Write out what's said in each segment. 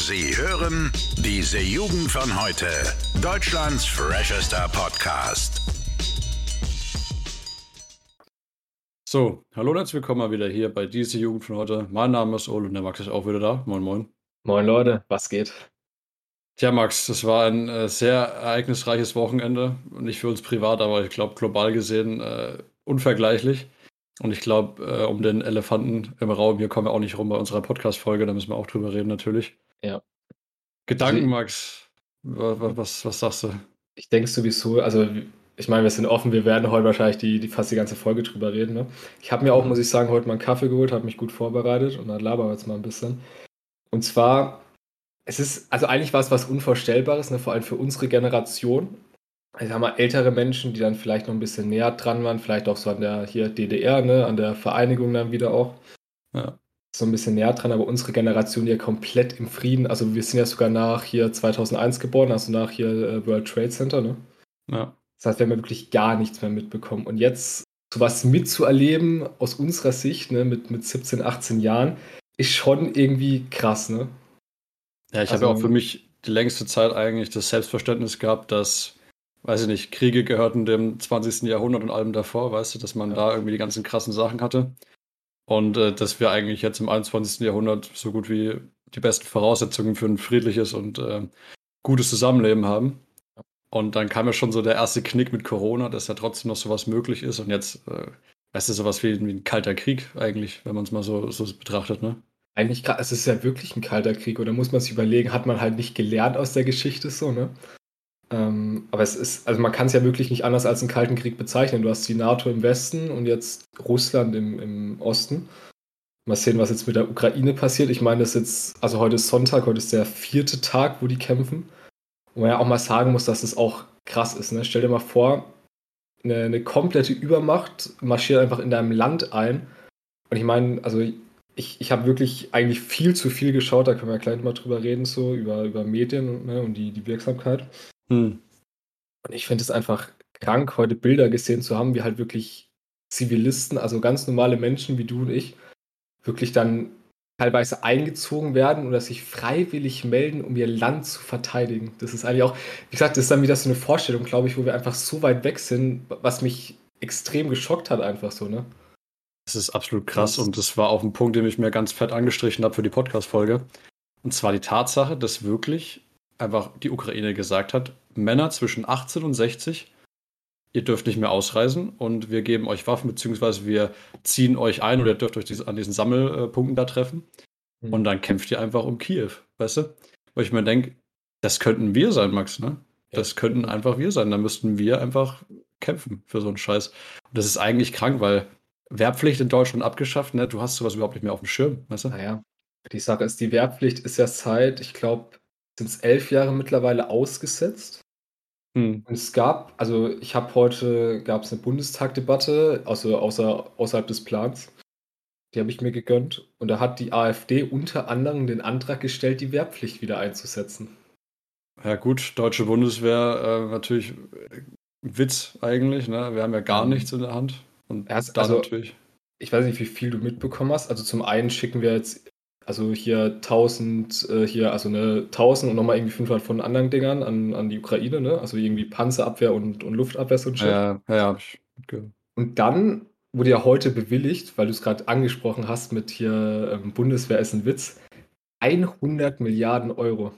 Sie hören diese Jugend von heute. Deutschlands freshester Podcast. So, hallo und herzlich willkommen mal wieder hier bei diese Jugend von heute. Mein Name ist Ole und der Max ist auch wieder da. Moin, moin. Moin Leute, was geht? Tja, Max, das war ein äh, sehr ereignisreiches Wochenende. Nicht für uns privat, aber ich glaube global gesehen äh, unvergleichlich. Und ich glaube, äh, um den Elefanten im Raum hier kommen wir auch nicht rum bei unserer Podcast-Folge, da müssen wir auch drüber reden natürlich. Ja. Gedanken, Max, was, was, was sagst du? Ich denke sowieso, also ich meine, wir sind offen, wir werden heute wahrscheinlich die, die fast die ganze Folge drüber reden. Ne? Ich habe mir auch, muss ich sagen, heute mal einen Kaffee geholt, habe mich gut vorbereitet und dann labern wir jetzt mal ein bisschen. Und zwar, es ist, also eigentlich war es was Unvorstellbares, ne? vor allem für unsere Generation. Ich sag mal, ältere Menschen, die dann vielleicht noch ein bisschen näher dran waren, vielleicht auch so an der hier DDR, ne, an der Vereinigung dann wieder auch. Ja. So ein bisschen näher dran, aber unsere Generation hier komplett im Frieden. Also wir sind ja sogar nach hier 2001 geboren, also nach hier äh, World Trade Center, ne? Ja. Das heißt, wir haben ja wirklich gar nichts mehr mitbekommen. Und jetzt sowas mitzuerleben aus unserer Sicht, ne, mit, mit 17, 18 Jahren, ist schon irgendwie krass, ne? Ja, ich Also- habe ja auch für mich die längste Zeit eigentlich das Selbstverständnis gehabt, dass, weiß ich nicht, Kriege gehörten dem 20. Jahrhundert und allem davor, weißt du, dass man Ja. da irgendwie die ganzen krassen Sachen hatte. Und äh, dass wir eigentlich jetzt im 21. Jahrhundert so gut wie die besten Voraussetzungen für ein friedliches und äh, gutes Zusammenleben haben. Und dann kam ja schon so der erste Knick mit Corona, dass ja trotzdem noch sowas möglich ist. Und jetzt, äh, weißt du, sowas wie, wie ein kalter Krieg eigentlich, wenn man es mal so, so betrachtet, ne? Eigentlich, es ist ja wirklich ein kalter Krieg, oder muss man sich überlegen, hat man halt nicht gelernt aus der Geschichte so, ne? Ähm, aber es ist, also man kann es ja wirklich nicht anders als einen kalten Krieg bezeichnen. Du hast die NATO im Westen und jetzt Russland im, im Osten. Mal sehen, was jetzt mit der Ukraine passiert. Ich meine, das ist jetzt, also heute ist Sonntag, heute ist der vierte Tag, wo die kämpfen. Wo man ja auch mal sagen muss, dass es auch krass ist. Ne? Stell dir mal vor, eine, eine komplette Übermacht marschiert einfach in deinem Land ein. Und ich meine, also ich, ich habe wirklich eigentlich viel zu viel geschaut, da können wir ja gleich mal drüber reden, so über, über Medien und, ne, und die, die Wirksamkeit. Hm. Und ich finde es einfach krank, heute Bilder gesehen zu haben, wie halt wirklich Zivilisten, also ganz normale Menschen wie du und ich, wirklich dann teilweise eingezogen werden oder sich freiwillig melden, um ihr Land zu verteidigen. Das ist eigentlich auch, wie gesagt, das ist dann wieder so eine Vorstellung, glaube ich, wo wir einfach so weit weg sind, was mich extrem geschockt hat, einfach so, ne? Das ist absolut krass Das- und das war auch ein Punkt, den ich mir ganz fett angestrichen habe für die Podcast-Folge. Und zwar die Tatsache, dass wirklich einfach die Ukraine gesagt hat, Männer zwischen 18 und 60, ihr dürft nicht mehr ausreisen und wir geben euch Waffen, beziehungsweise wir ziehen euch ein oder ihr dürft euch diese, an diesen Sammelpunkten da treffen. Mhm. Und dann kämpft ihr einfach um Kiew, weißt du? Weil ich mir denke, das könnten wir sein, Max, ne? Das könnten einfach wir sein. Da müssten wir einfach kämpfen für so einen Scheiß. Und das ist eigentlich krank, weil Wehrpflicht in Deutschland abgeschafft, ne? Du hast sowas überhaupt nicht mehr auf dem Schirm, weißt du? Naja, die Sache ist, die Wehrpflicht ist ja seit, ich glaube, sind es elf Jahre mittlerweile ausgesetzt. Hm. Und es gab, also ich habe heute, gab es eine Bundestagdebatte, also außer, außerhalb des Plans. Die habe ich mir gegönnt. Und da hat die AfD unter anderem den Antrag gestellt, die Wehrpflicht wieder einzusetzen. Ja, gut, deutsche Bundeswehr, äh, natürlich äh, Witz eigentlich, ne? Wir haben ja gar Mhm. nichts in der Hand. Und Erst- da also- natürlich. Ich weiß nicht, wie viel du mitbekommen hast. Also zum einen schicken wir jetzt, also hier 1000, äh, hier, also eine 1000 und nochmal irgendwie 500 von anderen Dingern an, an die Ukraine, ne? Also irgendwie Panzerabwehr und, und Luftabwehr so ein Shit. Ja, ja, hab ich mitgehört. Und dann wurde ja heute bewilligt, weil du es gerade angesprochen hast mit hier ähm, Bundeswehr ist ein Witz, 100 Milliarden Euro.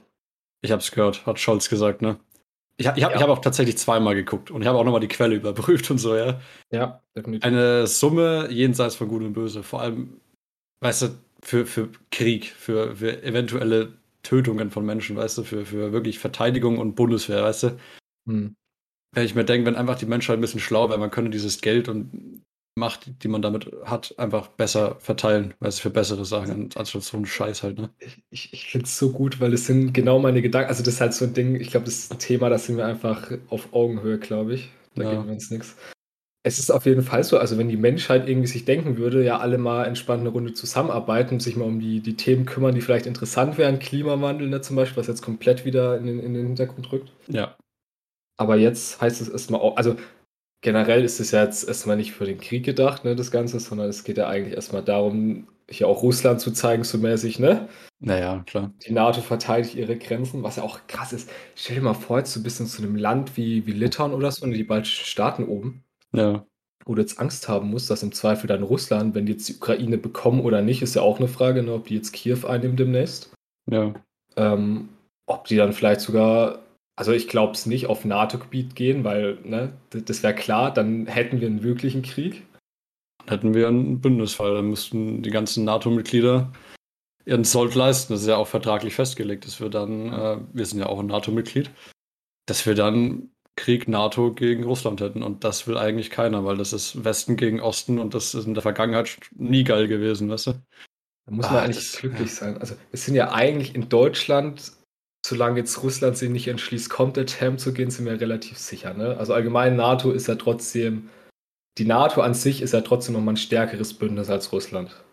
Ich hab's gehört, hat Scholz gesagt, ne? Ich, ich habe Ja. ich hab auch tatsächlich zweimal geguckt und ich habe auch nochmal die Quelle überprüft und so, ja. Ja, definitiv. Eine Summe jenseits von Gut und Böse. Vor allem, weißt du, für, für Krieg, für, für eventuelle Tötungen von Menschen, weißt du, für, für wirklich Verteidigung und Bundeswehr, weißt du. Hm. Wenn ich mir denke, wenn einfach die Menschheit ein bisschen schlau wäre, man könnte dieses Geld und Macht, die man damit hat, einfach besser verteilen, weißt du, für bessere Sachen, anstatt so ein Scheiß halt, ne? Ich, ich, finde es so gut, weil das sind genau meine Gedanken. Also, das ist halt so ein Ding, ich glaube, das ist ein Thema, da sind wir einfach auf Augenhöhe, glaube ich. Da Ja. geben wir uns nichts. Es ist auf jeden Fall so, also wenn die Menschheit irgendwie sich denken würde, ja, alle mal entspannt eine Runde zusammenarbeiten, sich mal um die, die Themen kümmern, die vielleicht interessant wären, Klimawandel, ne, zum Beispiel, was jetzt komplett wieder in den, in den Hintergrund rückt. Ja. Aber jetzt heißt es erstmal auch, also generell ist es ja jetzt erstmal nicht für den Krieg gedacht, ne, das Ganze, sondern es geht ja eigentlich erstmal darum, hier auch Russland zu zeigen, so mäßig, ne? Naja, klar. Die NATO verteidigt ihre Grenzen, was ja auch krass ist. Stell dir mal vor, jetzt so ein bisschen zu einem Land wie, wie Litauen oder so und die baltischen Staaten oben. Ja. Wo du jetzt Angst haben musst, dass im Zweifel dann Russland, wenn die jetzt die Ukraine bekommen oder nicht, ist ja auch eine Frage, ne, ob die jetzt Kiew einnehmen demnächst. Ja. Ähm, ob die dann vielleicht sogar, also ich glaube es nicht, auf NATO-Gebiet gehen, weil, ne, das wäre klar, dann hätten wir einen wirklichen Krieg. Dann hätten wir einen Bündnisfall, dann müssten die ganzen NATO-Mitglieder ihren Sold leisten. Das ist ja auch vertraglich festgelegt, dass wir dann, äh, wir sind ja auch ein NATO-Mitglied, dass wir dann Krieg NATO gegen Russland hätten. Und das will eigentlich keiner, weil das ist Westen gegen Osten und das ist in der Vergangenheit nie geil gewesen, weißt du? Da muss man ah, eigentlich das, glücklich ja. sein. Also wir sind ja eigentlich in Deutschland, solange jetzt Russland sich nicht entschließt, komplett ham zu gehen, sind wir relativ sicher. Ne? Also allgemein NATO ist ja trotzdem, die NATO an sich ist ja trotzdem nochmal ein stärkeres Bündnis als Russland.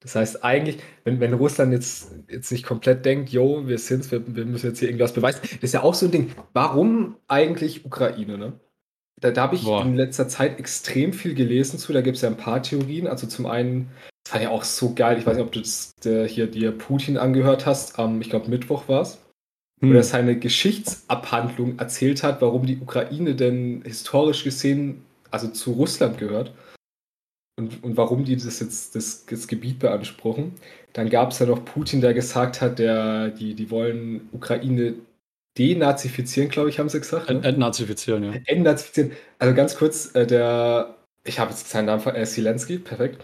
Das heißt eigentlich, wenn, wenn Russland jetzt, jetzt nicht komplett denkt, yo, wir sind's, wir, wir müssen jetzt hier irgendwas beweisen, das ist ja auch so ein Ding. Warum eigentlich Ukraine, ne? Da, da habe ich Boah. in letzter Zeit extrem viel gelesen zu. Da gibt es ja ein paar Theorien. Also zum einen, das war ja auch so geil. Ich weiß nicht, ob du das, der, hier dir Putin angehört hast. Am, ich glaube, Mittwoch war es. Hm. Wo er seine Geschichtsabhandlung erzählt hat, warum die Ukraine denn historisch gesehen also zu Russland gehört und, und warum die das jetzt das, das Gebiet beanspruchen. Dann gab es ja noch Putin, der gesagt hat, der, die, die wollen Ukraine denazifizieren, glaube ich, haben sie gesagt. Ne? Entnazifizieren, ja. Entnazifizieren. Also ganz kurz, äh, der, ich habe jetzt seinen Namen von äh, Zelensky, perfekt,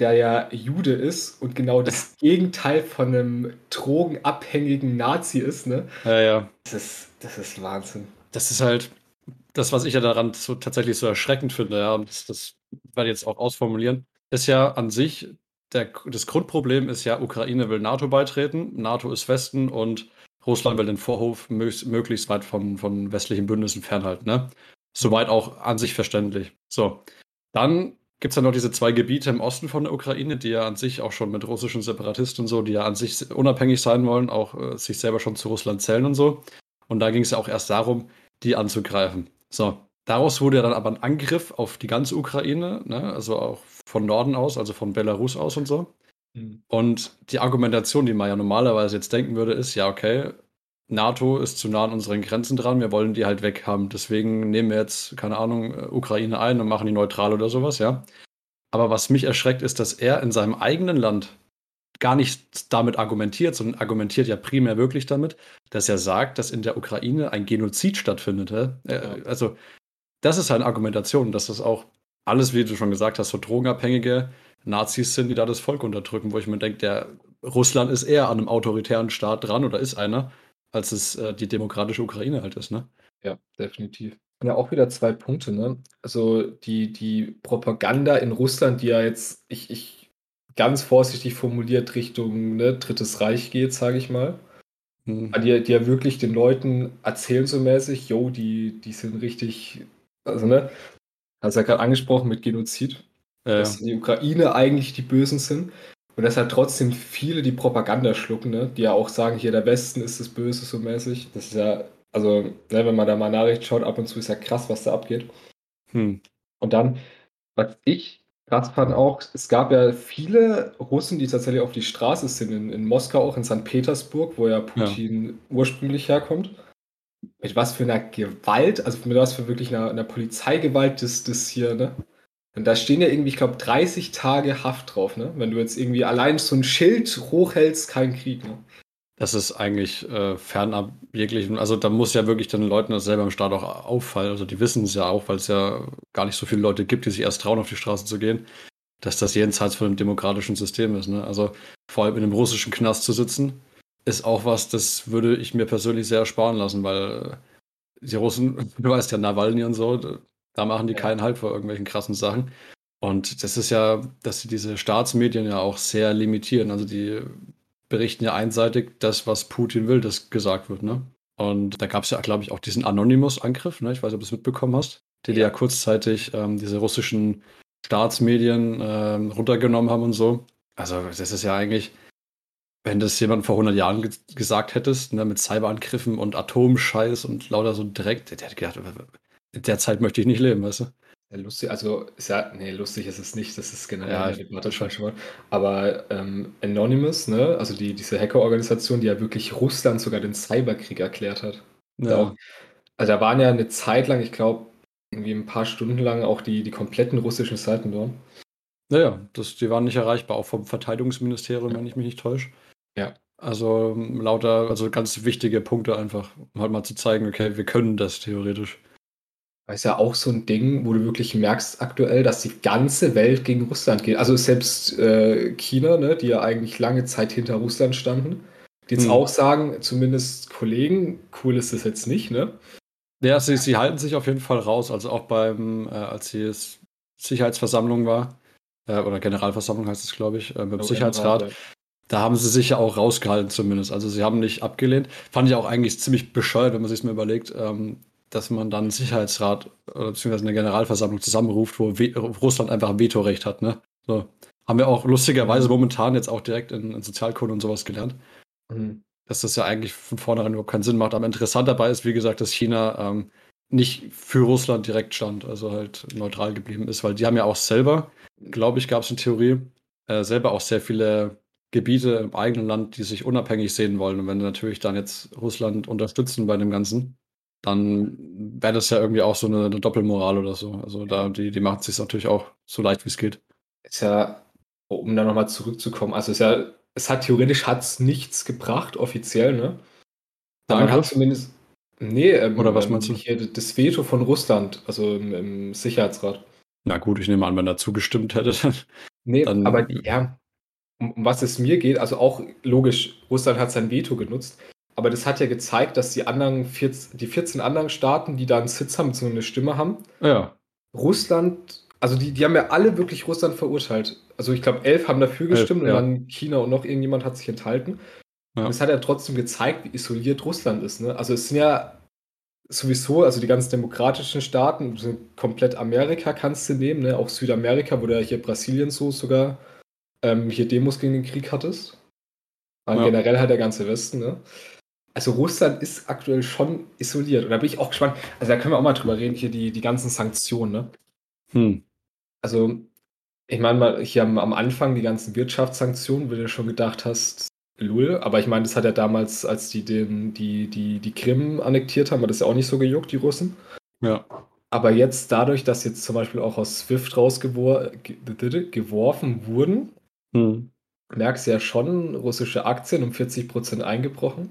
der ja Jude ist und genau das Gegenteil von einem drogenabhängigen Nazi ist, ne? Ja, ja. Das ist, das ist Wahnsinn. Das ist halt das, was ich ja daran so, tatsächlich so erschreckend finde, ja, und das, das werde ich jetzt auch ausformulieren, ist ja an sich, der, das Grundproblem ist ja, Ukraine will NATO beitreten, NATO ist Westen und Russland will den Vorhof möglichst weit von, von westlichen Bündnissen fernhalten. Ne? Soweit auch an sich verständlich. So, dann gibt es ja noch diese zwei Gebiete im Osten von der Ukraine, die ja an sich auch schon mit russischen Separatisten und so, die ja an sich unabhängig sein wollen, auch äh, sich selber schon zu Russland zählen und so. Und da ging es ja auch erst darum, die anzugreifen. So, Daraus wurde ja dann aber ein Angriff auf die ganze Ukraine, ne? also auch von Norden aus, also von Belarus aus und so. Mhm. Und die Argumentation, die man ja normalerweise jetzt denken würde, ist, ja, okay, NATO ist zu nah an unseren Grenzen dran, wir wollen die halt weg haben. Deswegen nehmen wir jetzt, keine Ahnung, Ukraine ein und machen die neutral oder sowas, ja. Aber was mich erschreckt, ist, dass er in seinem eigenen Land gar nicht damit argumentiert, sondern argumentiert ja primär wirklich damit, dass er sagt, dass in der Ukraine ein Genozid stattfindet. Äh, also das ist halt eine Argumentation, dass das auch alles, wie du schon gesagt hast, so drogenabhängige Nazis sind, die da das Volk unterdrücken, wo ich mir denke, der Russland ist eher an einem autoritären Staat dran oder ist einer, als es äh, die demokratische Ukraine halt ist, ne? Ja, definitiv. Ja, auch wieder zwei Punkte, ne? Also die, die Propaganda in Russland, die ja jetzt, ich, ich ganz vorsichtig formuliert, Richtung ne, Drittes Reich geht, sage ich mal. Hm. Die, die ja wirklich den Leuten erzählen so mäßig, yo, die, die sind richtig also, ne? Hast ja gerade angesprochen mit Genozid, ja, dass die Ukraine eigentlich die Bösen sind. Und dass halt trotzdem viele die Propaganda schlucken, ne? die ja auch sagen, hier der Westen ist das Böse so mäßig. Das ist ja, also, ne, wenn man da mal Nachricht schaut, ab und zu ist ja krass, was da abgeht. Hm. Und dann, was ich krass fand auch, es gab ja viele Russen, die tatsächlich auf die Straße sind, in, in Moskau, auch in St. Petersburg, wo ja Putin ja. ursprünglich herkommt mit was für einer Gewalt, also mit was für wirklich einer, einer Polizeigewalt das, das hier, ne? Und da stehen ja irgendwie, ich glaube, 30 Tage Haft drauf, ne? Wenn du jetzt irgendwie allein so ein Schild hochhältst, kein Krieg, ne? Das ist eigentlich äh, fernab jeglichen, also da muss ja wirklich den Leuten das selber im Staat auch auffallen. Also die wissen es ja auch, weil es ja gar nicht so viele Leute gibt, die sich erst trauen, auf die Straße zu gehen, dass das jenseits von einem demokratischen System ist. Ne? Also vor allem in einem russischen Knast zu sitzen, ist auch was, das würde ich mir persönlich sehr ersparen lassen, weil äh, die Russen, du weißt ja, Nawalny und so, da machen die keinen Halt vor irgendwelchen krassen Sachen. Und das ist ja, dass sie diese Staatsmedien ja auch sehr limitieren. Also die berichten ja einseitig das, was Putin will, das gesagt wird, ne? Und da gab es ja, glaube ich, auch diesen Anonymous-Angriff, ne? Ich weiß nicht, ob du es mitbekommen hast, die ja, ja kurzzeitig ähm, diese russischen Staatsmedien ähm, runtergenommen haben und so. Also, das ist ja eigentlich, wenn das jemand vor 100 Jahren ge gesagt hättest, ne, mit Cyberangriffen und Atomscheiß und lauter so direkt, der hätte gedacht, in der Zeit möchte ich nicht leben, weißt du? Ja, lustig, also ist ja, nee, lustig ist es nicht, das ist generell Ja, eine ich Debatte schon schon mal. Aber ähm, Anonymous, ne, also die, diese Hackerorganisation, die ja wirklich Russland sogar den Cyberkrieg erklärt hat. Da auch, Ja. also da waren ja eine Zeit lang, ich glaube, irgendwie ein paar Stunden lang auch die, die kompletten russischen Seiten dort. Naja, das, die waren nicht erreichbar, auch vom Verteidigungsministerium, wenn ich mich nicht täusche. Ja. Also ähm, lauter, also ganz wichtige Punkte einfach, um halt mal zu zeigen, okay, wir können das theoretisch. Das ist ja auch so ein Ding, wo du wirklich merkst aktuell, dass die ganze Welt gegen Russland geht. Also selbst äh, China, ne, die ja eigentlich lange Zeit hinter Russland standen, die jetzt Hm. auch sagen, zumindest Kollegen, cool ist das jetzt nicht, ne? Ja, sie, sie halten sich auf jeden Fall raus. Also auch beim, äh, als die Sicherheitsversammlung war, äh, oder Generalversammlung heißt es, glaube ich, äh, beim Sicherheitsrat, Ja. da haben sie sich ja auch rausgehalten zumindest. Also sie haben nicht abgelehnt. Fand ich auch eigentlich ziemlich bescheuert, wenn man sich mal überlegt, ähm, dass man dann einen Sicherheitsrat oder beziehungsweise eine Generalversammlung zusammenruft, wo We Russland einfach ein Vetorecht hat. Ne? So. Haben wir auch lustigerweise momentan jetzt auch direkt in, in Sozialkunde und sowas gelernt Mhm. dass das ja eigentlich von vornherein überhaupt keinen Sinn macht. Aber interessant dabei ist, wie gesagt, dass China ähm, nicht für Russland direkt stand, also halt neutral geblieben ist, weil die haben ja auch selber, glaube ich, gab es eine Theorie, äh, selber auch sehr viele Gebiete im eigenen Land, die sich unabhängig sehen wollen. Und wenn sie natürlich dann jetzt Russland unterstützen bei dem Ganzen, dann wäre das ja irgendwie auch so eine, eine Doppelmoral oder so. Also da, die, die macht es sich natürlich auch so leicht wie es geht. Ist ja, um da nochmal zurückzukommen, also ist ja, es hat theoretisch hat's nichts gebracht, offiziell, ne? Man hat zumindest. Nee, ähm, Oder was ähm, meinst du? Hier das Veto von Russland, also im, im Sicherheitsrat. Na gut, ich nehme an, wenn er zugestimmt hätte, dann. Nee, Dann- aber ja, um, um was es mir geht, also auch logisch, Russland hat sein Veto genutzt, aber das hat ja gezeigt, dass die anderen 14, die 14 anderen Staaten, die da einen Sitz haben, so eine Stimme haben, Ja, Russland, also die, die haben ja alle wirklich Russland verurteilt. Also ich glaube, elf haben dafür Elf, gestimmt ja. und dann China und noch irgendjemand hat sich enthalten. Ja. Und es hat ja trotzdem gezeigt, wie isoliert Russland ist. Ne? Also es sind ja sowieso, also die ganzen demokratischen Staaten, sind komplett Amerika kannst du nehmen, ne? auch Südamerika, wo du ja hier Brasilien so sogar ähm, hier Demos gegen den Krieg hattest. Aber Ja. generell halt der ganze Westen. Ne? Also Russland ist aktuell schon isoliert. Und da bin ich auch gespannt. Also da können wir auch mal drüber reden, hier die, die ganzen Sanktionen. Ne? hm. Also, ich meine mal, hier am, am Anfang die ganzen Wirtschaftssanktionen, wo du schon gedacht hast, Lul, aber ich meine, das hat ja damals, als die den, die, die, die Krim annektiert haben, hat das ja auch nicht so gejuckt, die Russen. ja. Aber jetzt dadurch, dass jetzt zum Beispiel auch aus SWIFT rausgeworfen wurden, Hm. merkst du ja schon, russische Aktien um 40% eingebrochen.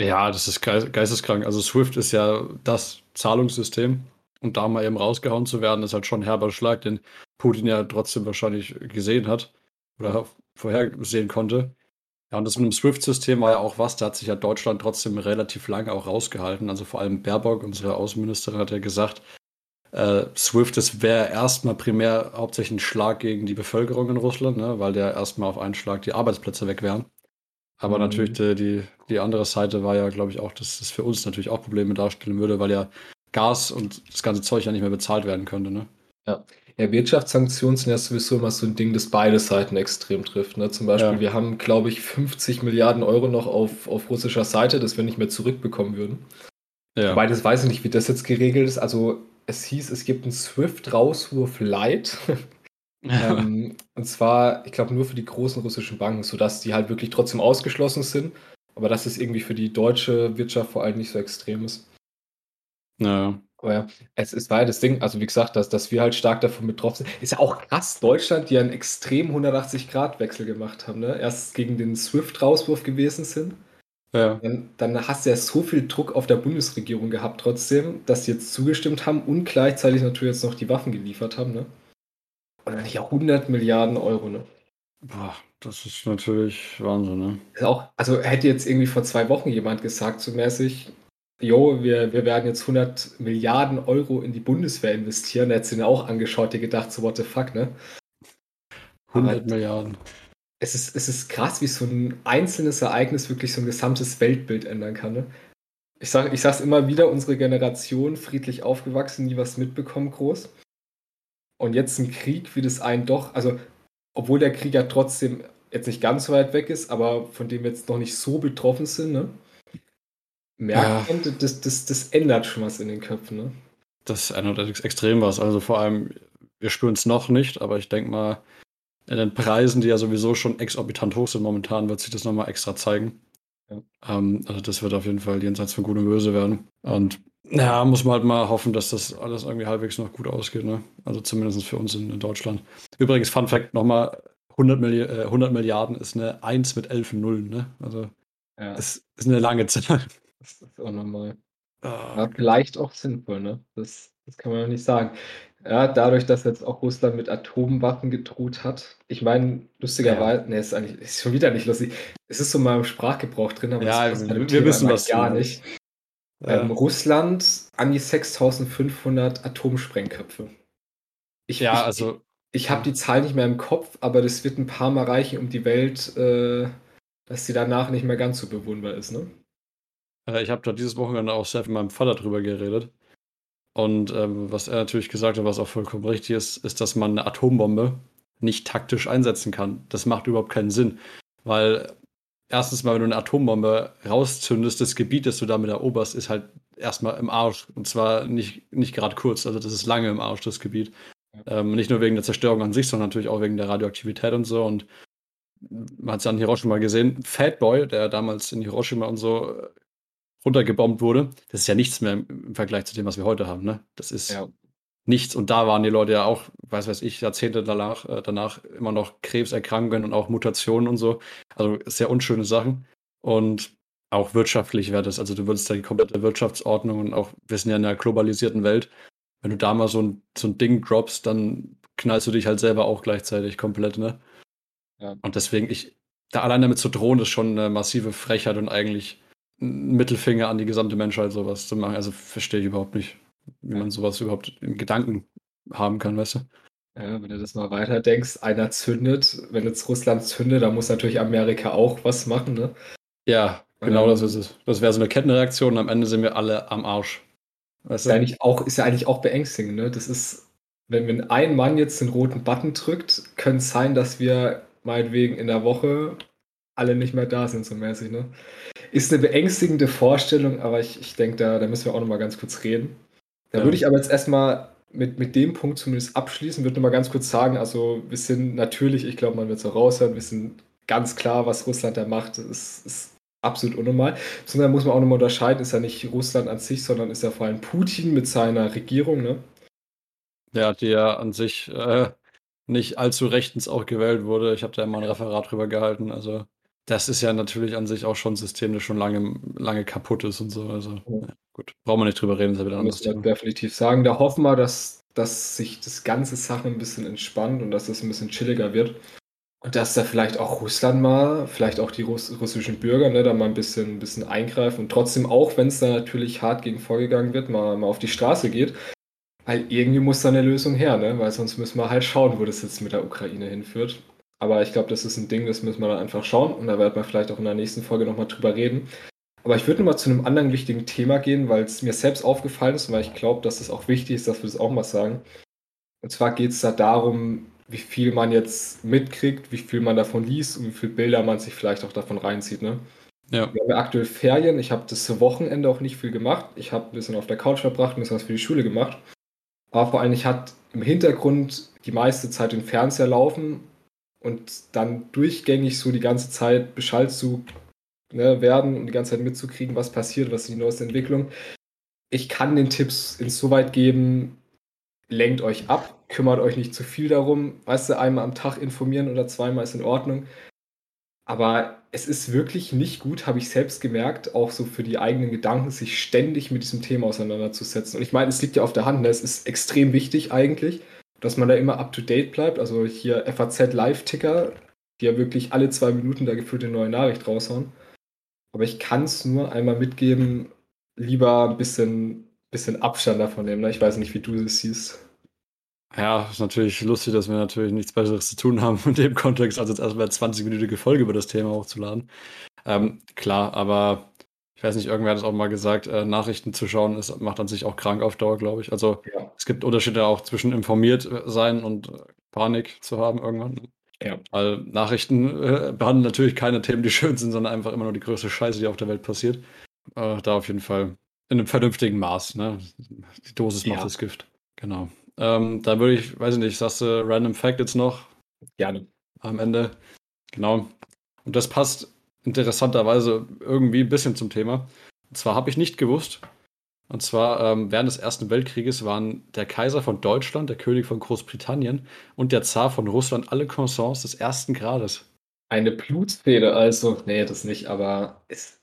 Ja, das ist geis- geisteskrank. Also Swift ist ja das Zahlungssystem. Und da mal eben rausgehauen zu werden, ist halt schon ein herber Schlag, den Putin ja trotzdem wahrscheinlich gesehen hat oder vorhersehen konnte. Ja, und das mit dem Swift-System war ja auch was, da hat sich ja Deutschland trotzdem relativ lange auch rausgehalten. Also vor allem Baerbock, unsere Außenministerin, hat ja gesagt, äh, Swift, das wäre erstmal primär hauptsächlich ein Schlag gegen die Bevölkerung in Russland, ne, weil der erstmal auf einen Schlag die Arbeitsplätze weg wären. Aber natürlich die, die, andere Seite war ja, glaube ich, auch, dass das für uns natürlich auch Probleme darstellen würde, weil ja Gas und das ganze Zeug ja nicht mehr bezahlt werden könnte. Ne? Ja, Wirtschaftssanktionen sind ja sowieso immer so ein Ding, das beide Seiten extrem trifft. Ne? Zum Beispiel, Ja. wir haben, glaube ich, 50 Milliarden Euro noch auf, auf russischer Seite, das wir nicht mehr zurückbekommen würden. Ja. Wobei, das weiß ich nicht, wie das jetzt geregelt ist. Also, es hieß, es gibt einen Swift-Rauswurf Light. Ähm, und zwar, ich glaube, nur für die großen russischen Banken, sodass die halt wirklich trotzdem ausgeschlossen sind. Aber dass es irgendwie für die deutsche Wirtschaft vor allem nicht so extrem ist. ja. Aber ja, es, es war ja das Ding, also wie gesagt, dass, dass wir halt stark davon betroffen sind. Ist ja auch krass, Deutschland, die einen extrem 180-Grad-Wechsel gemacht haben. Ne? Erst gegen den SWIFT-Rauswurf gewesen sind. ja. Dann, dann hast du ja so viel Druck auf der Bundesregierung gehabt trotzdem, dass sie jetzt zugestimmt haben und gleichzeitig natürlich jetzt noch die Waffen geliefert haben. Ne? Und dann ja 100 Milliarden Euro. Ne? Boah, das ist natürlich Wahnsinn, ne? Ist auch, also hätte jetzt irgendwie vor zwei Wochen jemand gesagt, so mäßig, jo, wir, wir werden jetzt 100 Milliarden Euro in die Bundeswehr investieren. Da hättest du ihn auch angeschaut, dir gedacht, so what the fuck, ne? 100 Aber- Milliarden. Es ist, es ist krass, wie so ein einzelnes Ereignis wirklich so ein gesamtes Weltbild ändern kann, ne? Ich, sag, ich sag's immer wieder, unsere Generation, friedlich aufgewachsen, nie was mitbekommen, groß. Und jetzt ein Krieg, wie das einen doch, also, obwohl der Krieg ja trotzdem jetzt nicht ganz so weit weg ist, aber von dem wir jetzt noch nicht so betroffen sind, ne? Merkt Ja. man, das, das, das ändert schon was in den Köpfen, ne? das eindeutig extrem war. Also vor allem, wir spüren es noch nicht, aber ich denke mal, in den Preisen, die ja sowieso schon exorbitant hoch sind momentan, wird sich das nochmal extra zeigen. Ja. Ähm, also das wird auf jeden Fall jenseits von Gut und Böse werden. Und ja, muss man halt mal hoffen, dass das alles irgendwie halbwegs noch gut ausgeht. Ne? Also zumindest für uns in, in Deutschland. Übrigens, Fun Fact nochmal, 100, Milli äh, 100 Milliarden ist eine 1 mit 11 Nullen. Ne? Also ja. das ist eine lange Zahl. Das ist auch normal. Ah. Vielleicht auch sinnvoll, ne? Das, das kann man noch nicht sagen. Ja, dadurch, dass jetzt auch Russland mit Atomwaffen gedroht hat. Ich meine, lustigerweise, ja. ne, ist eigentlich ist schon wieder nicht lustig. Es ist so mal im Sprachgebrauch drin, aber ja, das wir, wir wissen was gar nicht. Ja. Ähm, Russland an die 6500 Atomsprengköpfe. Ich, ja, ich, also. Ich, ich habe die Zahl nicht mehr im Kopf, aber das wird ein paar Mal reichen, um die Welt, äh, dass sie danach nicht mehr ganz so bewunderbar ist, ne? Äh, ich habe da dieses Wochenende auch sehr mit meinem Vater drüber geredet. Und ähm, was er natürlich gesagt hat, was auch vollkommen richtig ist, ist, dass man eine Atombombe nicht taktisch einsetzen kann. Das macht überhaupt keinen Sinn. Weil erstens mal, wenn du eine Atombombe rauszündest, das Gebiet, das du damit eroberst, ist halt erstmal im Arsch. Und zwar nicht, nicht gerade kurz, also das ist lange im Arsch, das Gebiet. Ähm, nicht nur wegen der Zerstörung an sich, sondern natürlich auch wegen der Radioaktivität und so. Und man hat es ja an Hiroshima gesehen. Fatboy, der damals in Hiroshima und so runtergebombt wurde, das ist ja nichts mehr im Vergleich zu dem, was wir heute haben. Ne? Das ist ja. Nichts. Und da waren die Leute ja auch, weiß weiß ich, Jahrzehnte danach, äh, danach immer noch Krebserkrankungen und auch Mutationen und so. Also sehr unschöne Sachen. Und auch wirtschaftlich wäre das. Also du würdest da die komplette Wirtschaftsordnung und auch, wir sind ja in einer globalisierten Welt. Wenn du da mal so ein, so ein Ding droppst, dann knallst du dich halt selber auch gleichzeitig komplett, ne? Ja. Und deswegen, ich, da allein damit zu drohen, ist schon eine massive Frechheit und eigentlich Mittelfinger an die gesamte Menschheit sowas zu machen. Also verstehe ich überhaupt nicht, wie man sowas überhaupt in Gedanken haben kann, weißt du? Ja, wenn du das mal weiter denkst, einer zündet, wenn jetzt Russland zündet, dann muss natürlich Amerika auch was machen, ne? Ja, genau ähm, das ist es. Das wäre so eine Kettenreaktion und am Ende sind wir alle am Arsch. Weißt du? ist, ja eigentlich auch, ist ja eigentlich auch beängstigend, ne? Das ist, wenn, wenn ein Mann jetzt den roten Button drückt, könnte es sein, dass wir meinetwegen in der Woche alle nicht mehr da sind, so mäßig, ne? Ist eine beängstigende Vorstellung, aber ich, ich denke, da, da müssen wir auch nochmal ganz kurz reden. Da würde ich aber jetzt erstmal mit, mit dem Punkt zumindest abschließen, würde nochmal ganz kurz sagen, also wir sind natürlich, ich glaube, man wird es auch raushören, wir sind ganz klar, was Russland da macht, ist, ist absolut unnormal. Sondern muss man auch nochmal unterscheiden, ist ja nicht Russland an sich, sondern ist ja vor allem Putin mit seiner Regierung, ne? Ja, die ja an sich äh, nicht allzu rechtens auch gewählt wurde. Ich habe da immer ein Referat drüber gehalten, also das ist ja natürlich an sich auch schon ein System, das schon lange, lange kaputt ist und so. Also, ja. Gut, brauchen wir nicht drüber reden, das ist ja wieder anders. Muss man definitiv sagen. Da hoffen wir, dass, dass sich das ganze Sache ein bisschen entspannt und dass es ein bisschen chilliger wird. Und dass da vielleicht auch Russland mal, vielleicht auch die Russ russischen Bürger, ne, da mal ein bisschen, ein bisschen eingreifen und trotzdem auch, wenn es da natürlich hart gegen vorgegangen wird, mal, mal auf die Straße geht. Weil irgendwie muss da eine Lösung her, ne? Weil sonst müssen wir halt schauen, wo das jetzt mit der Ukraine hinführt. Aber ich glaube, das ist ein Ding, das müssen wir dann einfach schauen und da werden wir vielleicht auch in der nächsten Folge nochmal drüber reden. Aber ich würde nochmal zu einem anderen wichtigen Thema gehen, weil es mir selbst aufgefallen ist und weil ich glaube, dass es auch wichtig ist, dass wir das auch mal sagen. Und zwar geht es da darum, wie viel man jetzt mitkriegt, wie viel man davon liest und wie viele Bilder man sich vielleicht auch davon reinzieht. Ne? Ja. Wir haben ja aktuell Ferien. Ich habe das Wochenende auch nicht viel gemacht. Ich habe ein bisschen auf der Couch verbracht, ein bisschen was für die Schule gemacht. Aber vor allem, ich hatte im Hintergrund die meiste Zeit den Fernseher laufen und dann durchgängig so die ganze Zeit Bescheid zu ne, werden und die ganze Zeit mitzukriegen, was passiert, was ist die neueste Entwicklung. Ich kann den Tipps insoweit geben, lenkt euch ab, kümmert euch nicht zu viel darum. Weißt du, einmal am Tag informieren oder zweimal ist in Ordnung. Aber es ist wirklich nicht gut, habe ich selbst gemerkt, auch so für die eigenen Gedanken, sich ständig mit diesem Thema auseinanderzusetzen. Und ich meine, es liegt ja auf der Hand, ne? es ist extrem wichtig eigentlich dass man da immer up to date bleibt. Also hier FAZ Live-Ticker, die ja wirklich alle zwei Minuten da gefühlt eine neue Nachricht raushauen. Aber ich kann es nur einmal mitgeben, lieber ein bisschen, bisschen Abstand davon nehmen. Ne? Ich weiß nicht, wie du das siehst. Ja, ist natürlich lustig, dass wir natürlich nichts Besseres zu tun haben in dem Kontext, als jetzt erstmal 20-minütige Folge über das Thema hochzuladen. Ähm, klar, aber ich weiß nicht, irgendwer hat es auch mal gesagt, äh, Nachrichten zu schauen, ist, macht an sich auch krank auf Dauer, glaube ich. Also ja. es gibt Unterschiede auch zwischen informiert sein und Panik zu haben irgendwann. Ja. Weil Nachrichten äh, behandeln natürlich keine Themen, die schön sind, sondern einfach immer nur die größte Scheiße, die auf der Welt passiert. Äh, da auf jeden Fall in einem vernünftigen Maß. Ne? Die Dosis macht ja. das Gift. Genau. Ähm, da würde ich, weiß ich nicht, sagst du Random Fact jetzt noch? Gerne. Am Ende. Genau. Und das passt interessanterweise irgendwie ein bisschen zum Thema. Und zwar habe ich nicht gewusst, und zwar ähm, während des Ersten Weltkrieges waren der Kaiser von Deutschland, der König von Großbritannien und der Zar von Russland alle Consens des ersten Grades. Eine Blutsfehde, also, nee, das nicht, aber ist,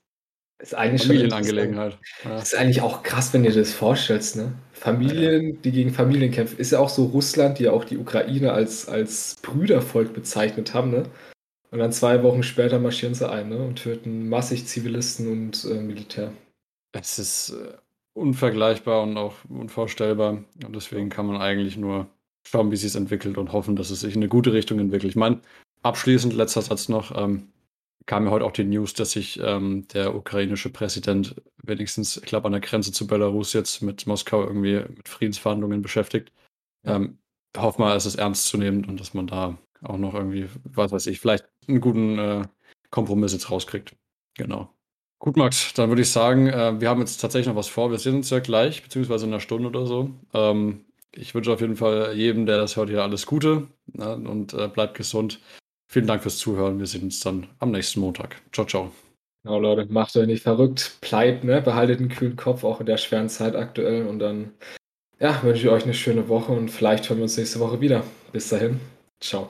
ist eigentlich Familienangelegenheit. Ja. Ist eigentlich auch krass, wenn du dir das vorstellst, ne? Familien, ja. die gegen Familien kämpfen. Ist ja auch so Russland, die ja auch die Ukraine als, als Brüdervolk bezeichnet haben, ne? Und dann zwei Wochen später marschieren sie ein, ne? Und töten massig Zivilisten und äh, Militär. Es ist äh, unvergleichbar und auch unvorstellbar. Und deswegen kann man eigentlich nur schauen, wie sich es entwickelt und hoffen, dass es sich in eine gute Richtung entwickelt. Ich meine, abschließend, letzter Satz noch, ähm, kam mir heute auch die News, dass sich ähm, der ukrainische Präsident wenigstens, ich glaube, an der Grenze zu Belarus jetzt mit Moskau irgendwie mit Friedensverhandlungen beschäftigt. Ähm, hoffe mal, es ist ernst zu nehmen und dass man da auch noch irgendwie, was weiß ich, vielleicht einen guten äh, Kompromiss jetzt rauskriegt. Genau. Gut, Max, dann würde ich sagen, äh, wir haben jetzt tatsächlich noch was vor. Wir sehen uns ja gleich, beziehungsweise in einer Stunde oder so. Ähm, ich wünsche auf jeden Fall jedem, der das hört, hier alles Gute ne, und äh, bleibt gesund. Vielen Dank fürs Zuhören. Wir sehen uns dann am nächsten Montag. Ciao, ciao. Genau, Leute, macht euch nicht verrückt. Bleibt, ne? Behaltet einen kühlen Kopf, auch in der schweren Zeit aktuell. Und dann, ja, wünsche ich euch eine schöne Woche und vielleicht hören wir uns nächste Woche wieder. Bis dahin. Ciao.